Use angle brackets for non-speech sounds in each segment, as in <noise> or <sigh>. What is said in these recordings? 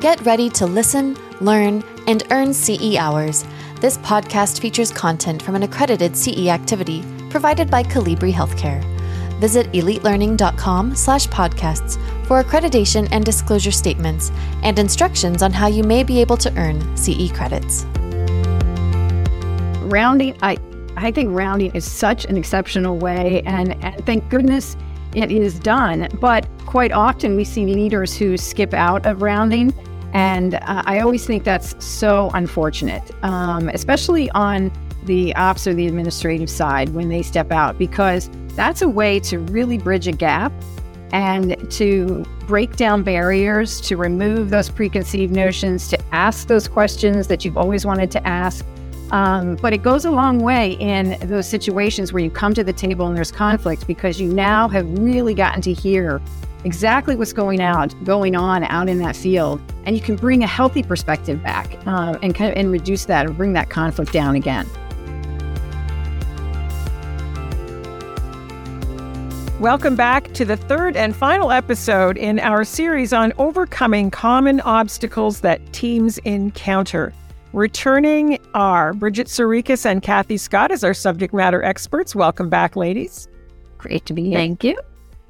Get ready to listen, learn, and earn CE hours. This podcast features content from an accredited CE activity provided by Colibri Healthcare. Visit elitelearning.com slash podcasts for accreditation and disclosure statements and instructions on how you may be able to earn CE credits. Rounding, I, I think rounding is such an exceptional way, and, and thank goodness it is done. But quite often we see leaders who skip out of rounding. And uh, I always think that's so unfortunate, um, especially on the ops or the administrative side when they step out, because that's a way to really bridge a gap and to break down barriers, to remove those preconceived notions, to ask those questions that you've always wanted to ask. Um, but it goes a long way in those situations where you come to the table and there's conflict because you now have really gotten to hear exactly what's going out, going on out in that field, and you can bring a healthy perspective back um, and kind of and reduce that or bring that conflict down again. Welcome back to the third and final episode in our series on overcoming common obstacles that teams encounter. Returning are Bridget Sirikas and Kathy Scott as our subject matter experts. Welcome back, ladies. Great to be here. Thank you.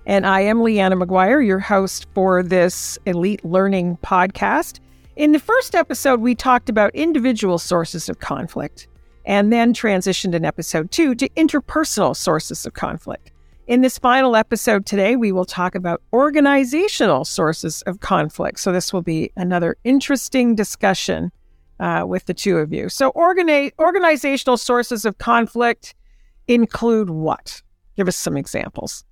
And I am Leanna McGuire, your host for this Elite Learning podcast. In the first episode, we talked about individual sources of conflict and then transitioned in episode two to interpersonal sources of conflict. In this final episode today, we will talk about organizational sources of conflict. So, this will be another interesting discussion uh, with the two of you. So, organi- organizational sources of conflict include what? Give us some examples.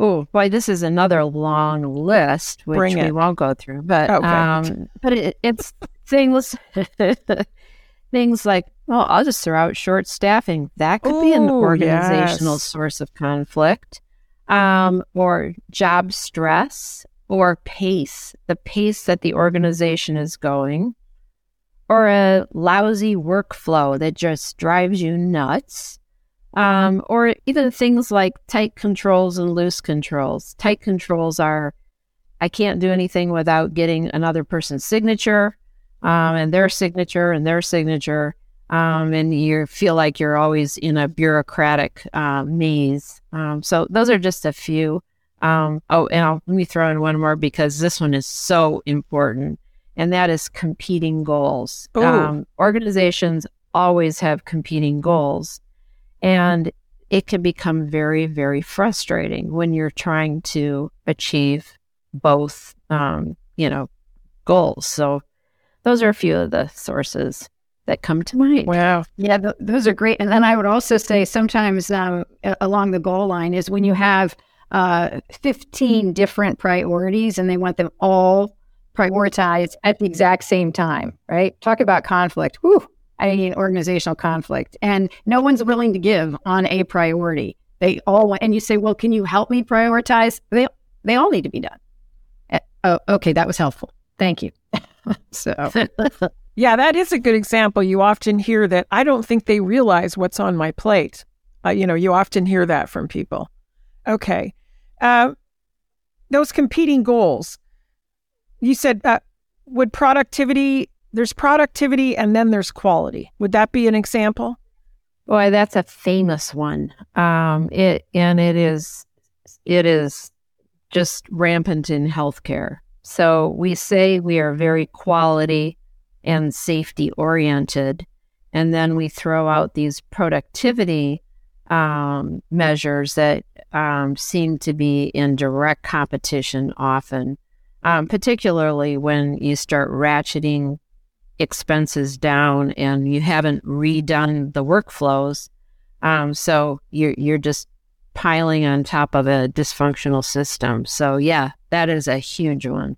Oh boy, this is another long list, which we won't go through. But Okay. um, but it, it's things <laughs> things like well, I'll just throw out short staffing. That could be an organizational yes. source of conflict, um, or job stress, or pace, the pace that the organization is going, or a lousy workflow that just drives you nuts um, or even things like tight controls and loose controls. Tight controls are I can't do anything without getting another person's signature um, and their signature and their signature. Um, and you feel like you're always in a bureaucratic uh, maze. Um, so those are just a few. Um, oh, and I'll, let me throw in one more because this one is so important, and that is competing goals. Um, organizations always have competing goals. And it can become very, very frustrating when you're trying to achieve both, um, you know, goals. So those are a few of the sources that come to mind. Wow. Yeah, th- those are great. And then I would also say sometimes um, along the goal line is when you have uh, 15 different priorities and they want them all prioritized at the exact same time, right? Talk about conflict. Whew, I mean, organizational conflict. And no one's willing to give on a priority. They all want, and you say, well, can you help me prioritize? They, they all need to be done. Eh, Oh, okay. That was helpful. Thank you. <laughs> so, <laughs> Yeah, that is a good example. You often hear that I don't think they realize what's on my plate. Uh, you know, you often hear that from people. Okay. Uh, those competing goals. You said, uh, would productivity, there's productivity and then there's quality. Would that be an example? Boy, that's a famous one. Um, it and it is it is just rampant in healthcare. So we say we are very quality and safety oriented, and then we throw out these productivity um, measures that um, seem to be in direct competition often, um, particularly when you start ratcheting expenses down and you haven't redone the workflows. Um, so you're you're just piling on top of a dysfunctional system. So yeah, that is a huge one.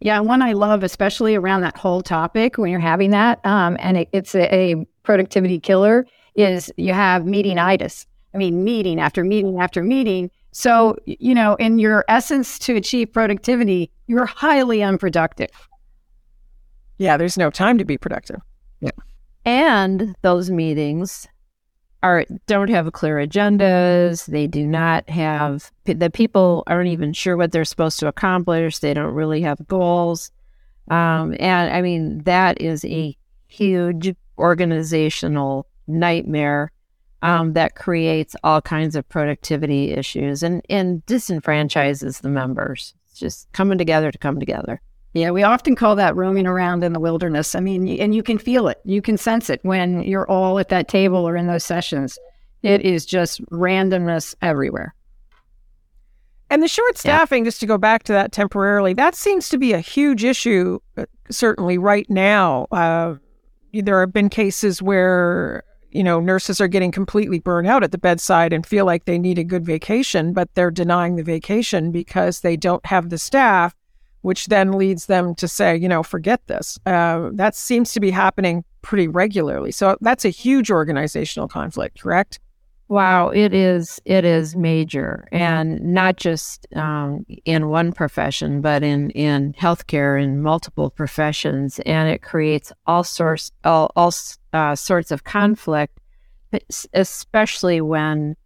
Yeah, one I love, especially around that whole topic when you're having that, um, and it, it's a, a productivity killer, is you have meetingitis. I mean, meeting after meeting after meeting. So, you know, in your essence to achieve productivity, you're highly unproductive. Yeah, there's no time to be productive. Yeah. And those meetings are don't have clear agendas. They do not have the people aren't even sure what they're supposed to accomplish. They don't really have goals. Um, and I mean that is a huge organizational nightmare um, that creates all kinds of productivity issues and, and disenfranchises the members. It's just coming together to come together. Yeah, we often call that roaming around in the wilderness. I mean, and you can feel it, you can sense it when you're all at that table or in those sessions. It is just randomness everywhere. And the short staffing, yeah. just to go back to that temporarily, that seems to be a huge issue, uh, certainly right now. Uh, there have been cases where you know, nurses are getting completely burned out at the bedside and feel like they need a good vacation, but they're denying the vacation because they don't have the staff, which then leads them to say, you know, forget this. Uh, that seems to be happening pretty regularly. So that's a huge organizational conflict, correct? Wow, it is. It is major, and not just um, in one profession, but in in healthcare in multiple professions, and it creates all sorts all, all uh, sorts of conflict, especially when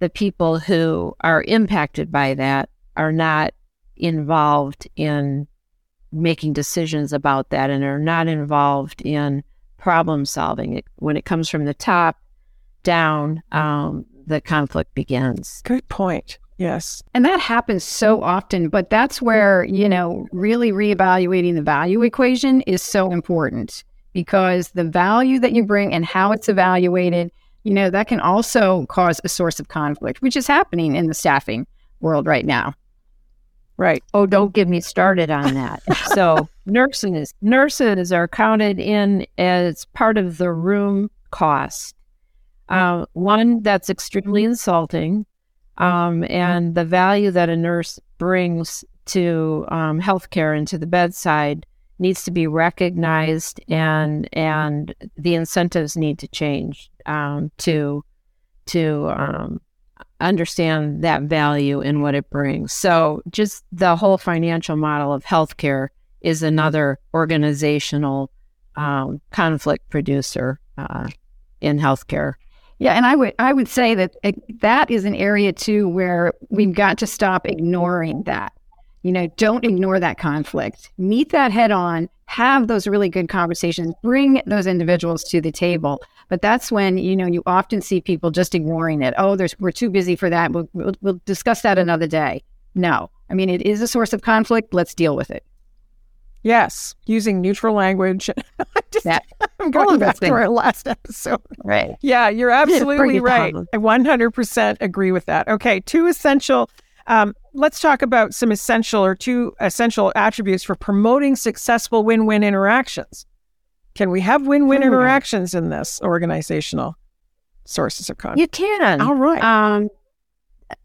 the people who are impacted by that are not involved in making decisions about that, and are not involved in problem solving. It, when it comes from the top down, um, the conflict begins. Good point. Yes. And that happens so often, but that's where, you know, really reevaluating the value equation is so important because the value that you bring and how it's evaluated, you know, that can also cause a source of conflict, which is happening in the staffing world right now. Right. Oh, don't get me started on that. <laughs> so nurses nurses are counted in as part of the room cost. Uh, one that's extremely insulting, um, and the value that a nurse brings to um, healthcare and to the bedside needs to be recognized, and and the incentives need to change um, to to um, understand that value and what it brings. So, just the whole financial model of healthcare is another organizational um, conflict producer uh, in healthcare. Yeah, and I would I would say that it, that is an area too where we've got to stop ignoring that. You know, don't ignore that conflict. Meet that head on. Have those really good conversations. Bring those individuals to the table. But that's when you know you often see people just ignoring it. Oh, there's we're too busy for that. We'll, we'll, we'll discuss that another day. No, I mean it is a source of conflict. Let's deal with it. Yes, using neutral language. <laughs> just, that, <laughs> I'm going back to our last episode. Right. <laughs> Yeah, you're absolutely right. I 100% agree with that. Okay, two essential. Um, let's talk about some essential or two essential attributes for promoting successful win-win interactions. Can we have win-win interactions in this organizational sources of conflict? You can. All right. Um,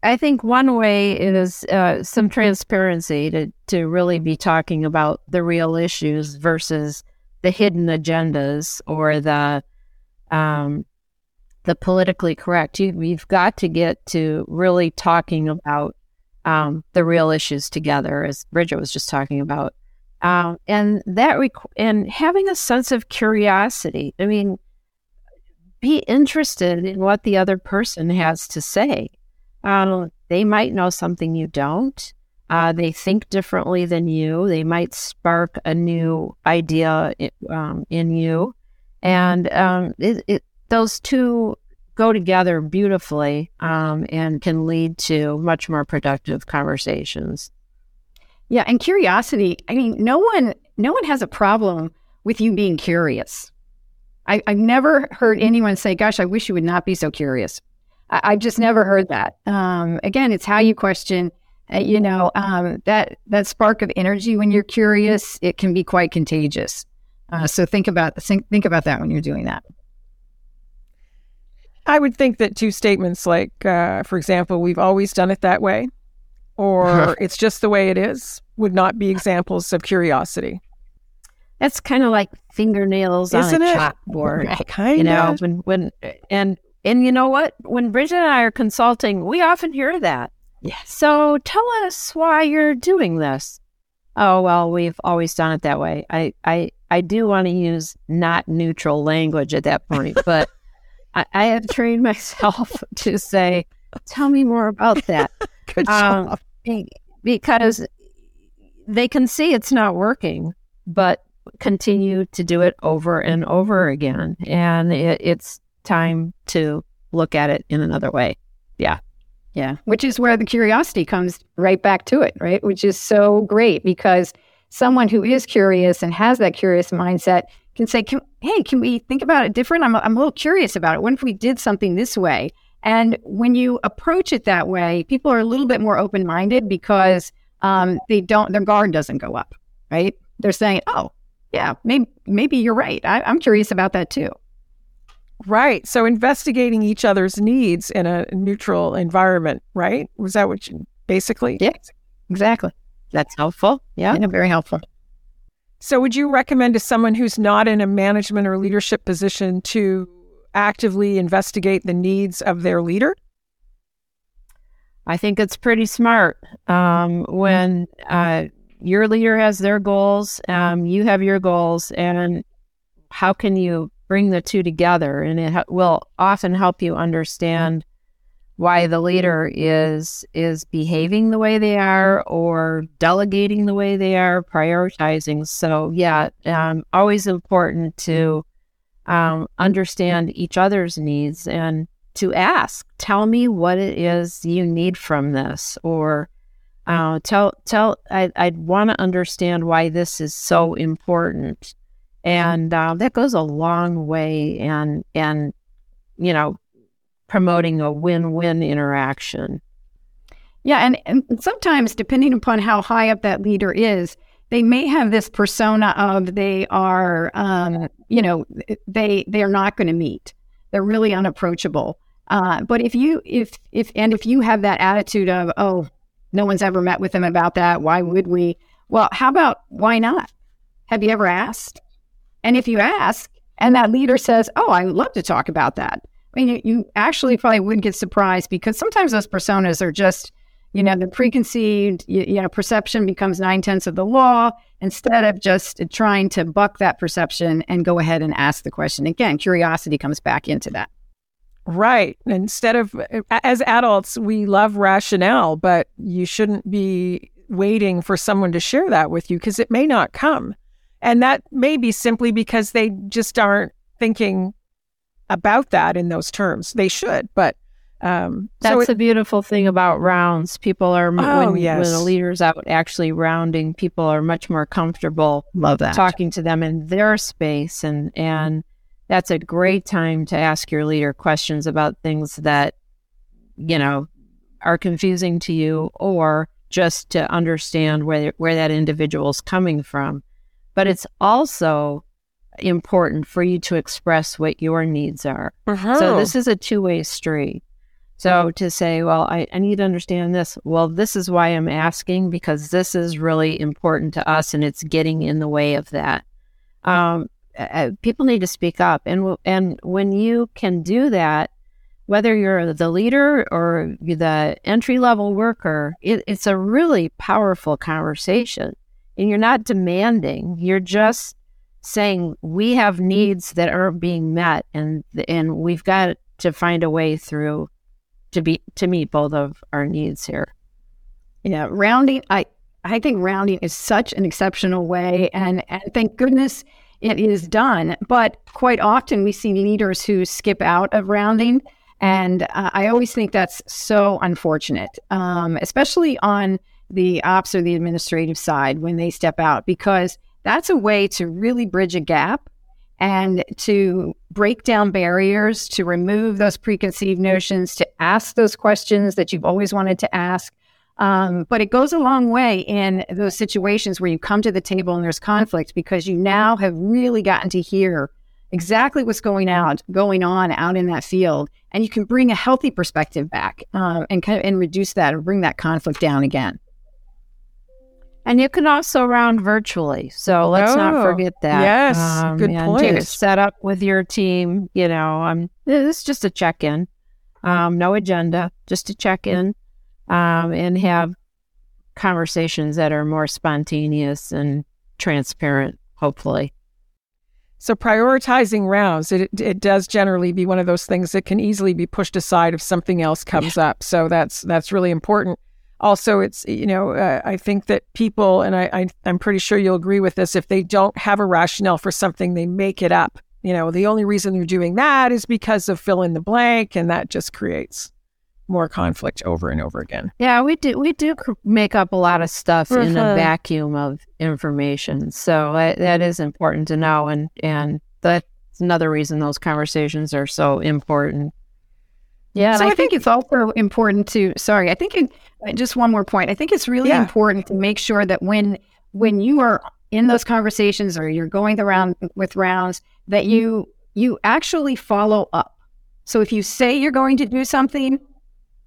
I think one way is uh, some transparency to to really be talking about the real issues versus the hidden agendas or the um, the politically correct. You, you've got to get to really talking about um, the real issues together, as Bridget was just talking about, um, and that and having a sense of curiosity. I mean, be interested in what the other person has to say. Um, they might know something you don't. Uh, they think differently than you. They might spark a new idea um, in you. And um, it, it, those two go together beautifully um, and can lead to much more productive conversations. Yeah, and curiosity. I mean, no one, no one has a problem with you being curious. I, have never heard anyone say, "Gosh, I wish you would not be so curious." I, have just never heard that. Um, again, it's how you question. Uh, you know um, that that spark of energy when you're curious, it can be quite contagious. Uh, so think about think, think about that when you're doing that. I would think that two statements like, uh, for example, we've always done it that way, or <laughs> it's just the way it is, would not be examples of curiosity. That's kind of like fingernails Isn't on a it? chalkboard. Kind <laughs> you know, of. when when and and you know what? When Bridget and I are consulting, we often hear that. Yeah. So tell us why you're doing this. Oh well, we've always done it that way. I I I do want to use not neutral language at that point, <laughs> but I, I have trained myself <laughs> to say, "Tell me more about that." <laughs> Good Um, job. because they can see it's not working, but continue to do it over and over again, and it, it's time to look at it in another way. Yeah, Yeah. which is where the curiosity comes right back to it, right? Which is so great because someone who is curious and has that curious mindset can say, can, "Hey, can we think about it different? I'm I'm a little curious about it. What if we did something this way?" And when you approach it that way, people are a little bit more open minded because um, they don't their guard doesn't go up, right? They're saying, "Oh, yeah, maybe maybe you're right. I, I'm curious about that too." Right. So investigating each other's needs in a neutral environment, right? Was that what you basically? Yeah. Exactly. That's helpful. Yeah. Yeah, very helpful. So would you recommend to someone who's not in a management or leadership position to actively investigate the needs of their leader? I think it's pretty smart um, when uh, your leader has their goals, um, you have your goals, and how can you bring the two together? And it ha- will often help you understand why the leader is is behaving the way they are, or delegating the way they are, prioritizing. So yeah, um, always important to um, understand each other's needs and to ask, tell me what it is you need from this, or uh, tell tell. I, I'd want to understand why this is so important, and uh, that goes a long way. in and you know, promoting a win-win interaction. Yeah, and, and sometimes depending upon how high up that leader is, they may have this persona of they are, um, you know, they they are not going to meet. They're really unapproachable. Uh, but if you if if and if you have that attitude of oh, no one's ever met with them about that, why would we? Well, how about why not? Have you ever asked? And if you ask, and that leader says, "Oh, I would love to talk about that," I mean, you, actually probably would get surprised because sometimes those personas are just you know, the preconceived, you, you, know, perception becomes nine tenths of the law instead of just trying to buck that perception and go ahead and ask the question. Again, curiosity comes back into that. Right. Instead of, uh, as adults, we love rationale, but you shouldn't be waiting for someone to share that with you because it may not come. And that may be simply because they just aren't thinking about that in those terms. They should, but um, That's so it, the beautiful thing about rounds. People are Oh, when, yes. when a leader's out actually rounding, people are much more comfortable Love that. talking to them in their space, and and that's a great time to ask your leader questions about things that you know are confusing to you, or just to understand where where that individual's coming from. But it's also important for you to express what your needs are. So this is a two way street. So to say, well, I, I need to understand this. Well, this is why I'm asking because this is really important to us and it's getting in the way of that. Um, uh, people need to speak up. And, w- and when you can do that, whether you're the leader or you're the entry level worker, it, it's a really powerful conversation. And you're not demanding, you're just saying we have needs that aren't being met and and we've got to find a way through to be to meet both of our needs here. Yeah, rounding. I I think rounding is such an exceptional way, and, and thank goodness it is done. But quite often we see leaders who skip out of rounding, and uh, I always think that's so unfortunate, um, especially on the ops or the administrative side when they step out, because that's a way to really bridge a gap and to break down barriers, to remove those preconceived notions, to ask those questions that you've always wanted to ask. Um, but it goes a long way in those situations where you come to the table and there's conflict because you now have really gotten to hear exactly what's going out, going on out in that field, and you can bring a healthy perspective back um, and kind of and reduce that or bring that conflict down again. And you can also round virtually. So let's Oh, not forget that. Um, yes, good and point. Set up with your team, you know, um, this is just a check in, um, no agenda, just a check in, um, and have conversations that are more spontaneous and transparent, hopefully. So prioritizing rounds, it, it does generally be one of those things that can easily be pushed aside if something else comes yeah. up. So that's that's really important. Also, it's you know uh, I think that people and I, I I'm pretty sure you'll agree with this. If they don't have a rationale for something, they make it up. You know, the only reason they're doing that is because of fill in the blank, and that just creates more conflict over and over again. Yeah, we do we do make up a lot of stuff in a uh-huh. vacuum of information. So uh, that is important to know and and that's another reason those conversations are so important. Yeah, so I, I think, think, it's also important to sorry, I think it, uh, just one more point. I think it's really yeah. important to make sure that when when you are in those conversations or you're going around with rounds that you you actually follow up. So if you say you're going to do something,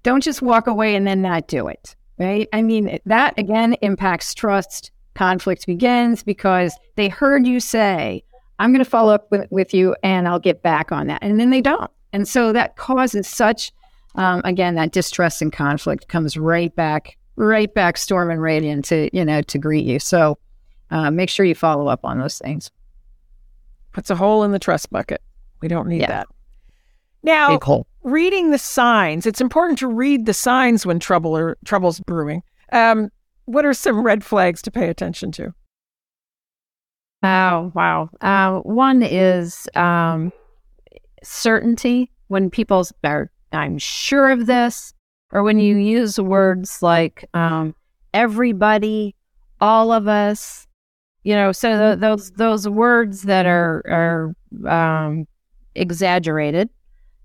don't just walk away and then not do it, right? I mean, that again impacts trust. Conflict begins because they heard you say, I'm going to follow up with, with you and I'll get back on that. And then they don't. And so that causes such, um, again, that distrust and conflict comes right back, right back storm and radiant to, you know, to greet you. So uh, make sure you follow up on those things. Puts a hole in the trust bucket. We don't need yeah. that. Now, reading the signs. It's important to read the signs when trouble or trouble's brewing. Um, what are some red flags to pay attention to? Oh, wow. Uh, one is um, certainty when people are, I'm sure of this, or when you use words like um, everybody, all of us, you know, so th- those those words that are are um, exaggerated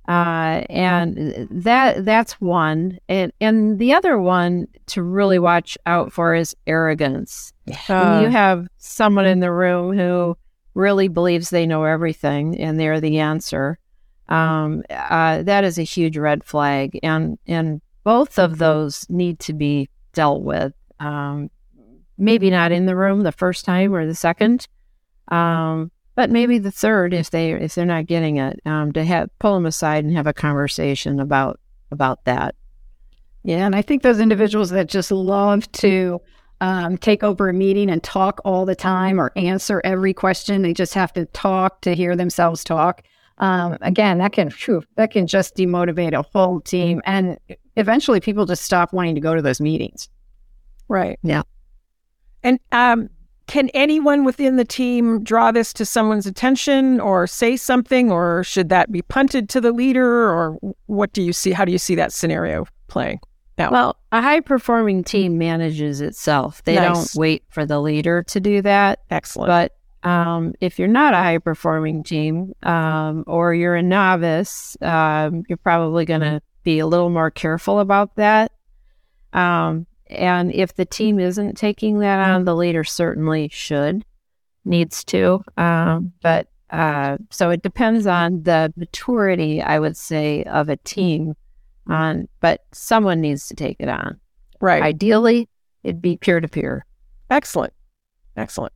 uh, and that that's one, and and the other one to really watch out for is arrogance. Uh, you have someone in the room who really believes they know everything and they're the answer. Um, uh, that is a huge red flag, and and both of those need to be dealt with. Um, maybe not in the room the first time or the second, um, but maybe the third if they if they're not getting it um, to have pull them aside and have a conversation about about that. Yeah and i think those individuals that just love to um, take over a meeting and talk all the time or answer every question they just have to talk to hear themselves talk um, again that can whew, that can just demotivate a whole team and eventually people just stop wanting to go to those meetings right yeah and um, can anyone within the team draw this to someone's attention or say something, or should that be punted to the leader, or what do you see? How do you see that scenario playing? Now? Well, a high performing team manages itself. They nice. don't wait for the leader to do that. Excellent. But um, if you're not a high performing team um, or you're a novice, um, you're probably going to be a little more careful about that. Um, and if the team isn't taking that on, the leader certainly should, needs to. Um, but uh, so it depends on the maturity, I would say, of a team. On, but someone needs to take it on. Right. Ideally, it'd be peer to peer. Excellent. Excellent.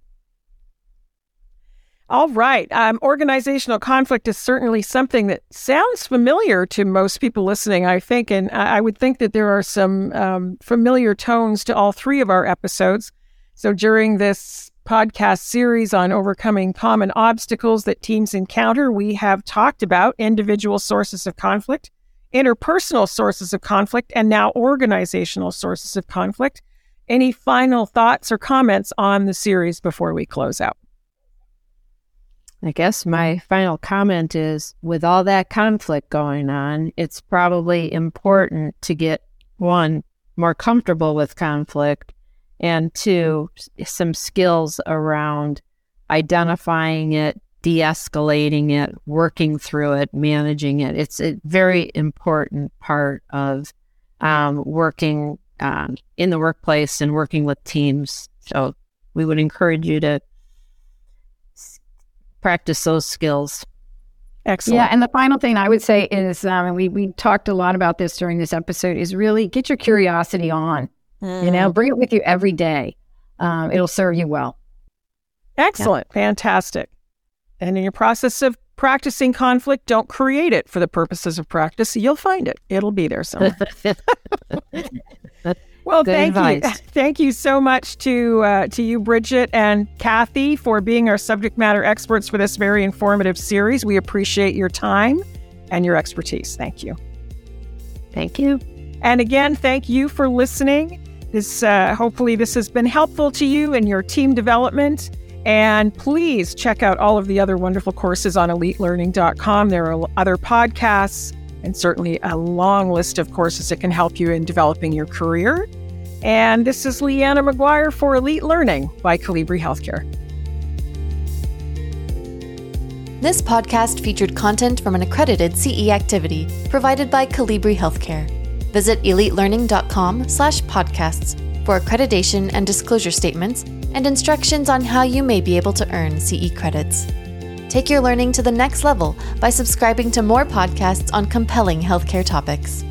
All right. Um, organizational conflict is certainly something that sounds familiar to most people listening, I think. And I would think that there are some um, familiar tones to all three of our episodes. So during this podcast series on overcoming common obstacles that teams encounter, we have talked about individual sources of conflict, interpersonal sources of conflict, and now organizational sources of conflict. Any final thoughts or comments on the series before we close out? I guess my final comment is with all that conflict going on, it's probably important to get one more comfortable with conflict and two, some skills around identifying it, de escalating it, working through it, managing it. It's a very important part of um, working um, in the workplace and working with teams. So we would encourage you to practice those skills. Excellent. Yeah, and the final thing I would say is, um, and we we talked a lot about this during this episode, is really get your curiosity on. Mm. You know, mm. bring it with you every day. Um, it'll serve you well. Excellent, yeah. fantastic. And in your process of practicing conflict, don't create it for the purposes of practice. You'll find it. It'll be there somewhere. <laughs> <laughs> Well, Good thank advice. you, <laughs> thank you so much to uh, to you, Bridget and Kathy, for being our subject matter experts for this very informative series. We appreciate your time and your expertise. Thank you. Thank you. And again, thank you for listening. This uh, hopefully this has been helpful to you in your team development. And please check out all of the other wonderful courses on elitelearning.com. There are other podcasts and certainly a long list of courses that can help you in developing your career. And this is Leanna McGuire for Elite Learning by Colibri Healthcare. This podcast featured content from an accredited CE activity provided by Colibri Healthcare. Visit elitelearning.com slash podcasts for accreditation and disclosure statements and instructions on how you may be able to earn CE credits. Take your learning to the next level by subscribing to more podcasts on compelling healthcare topics.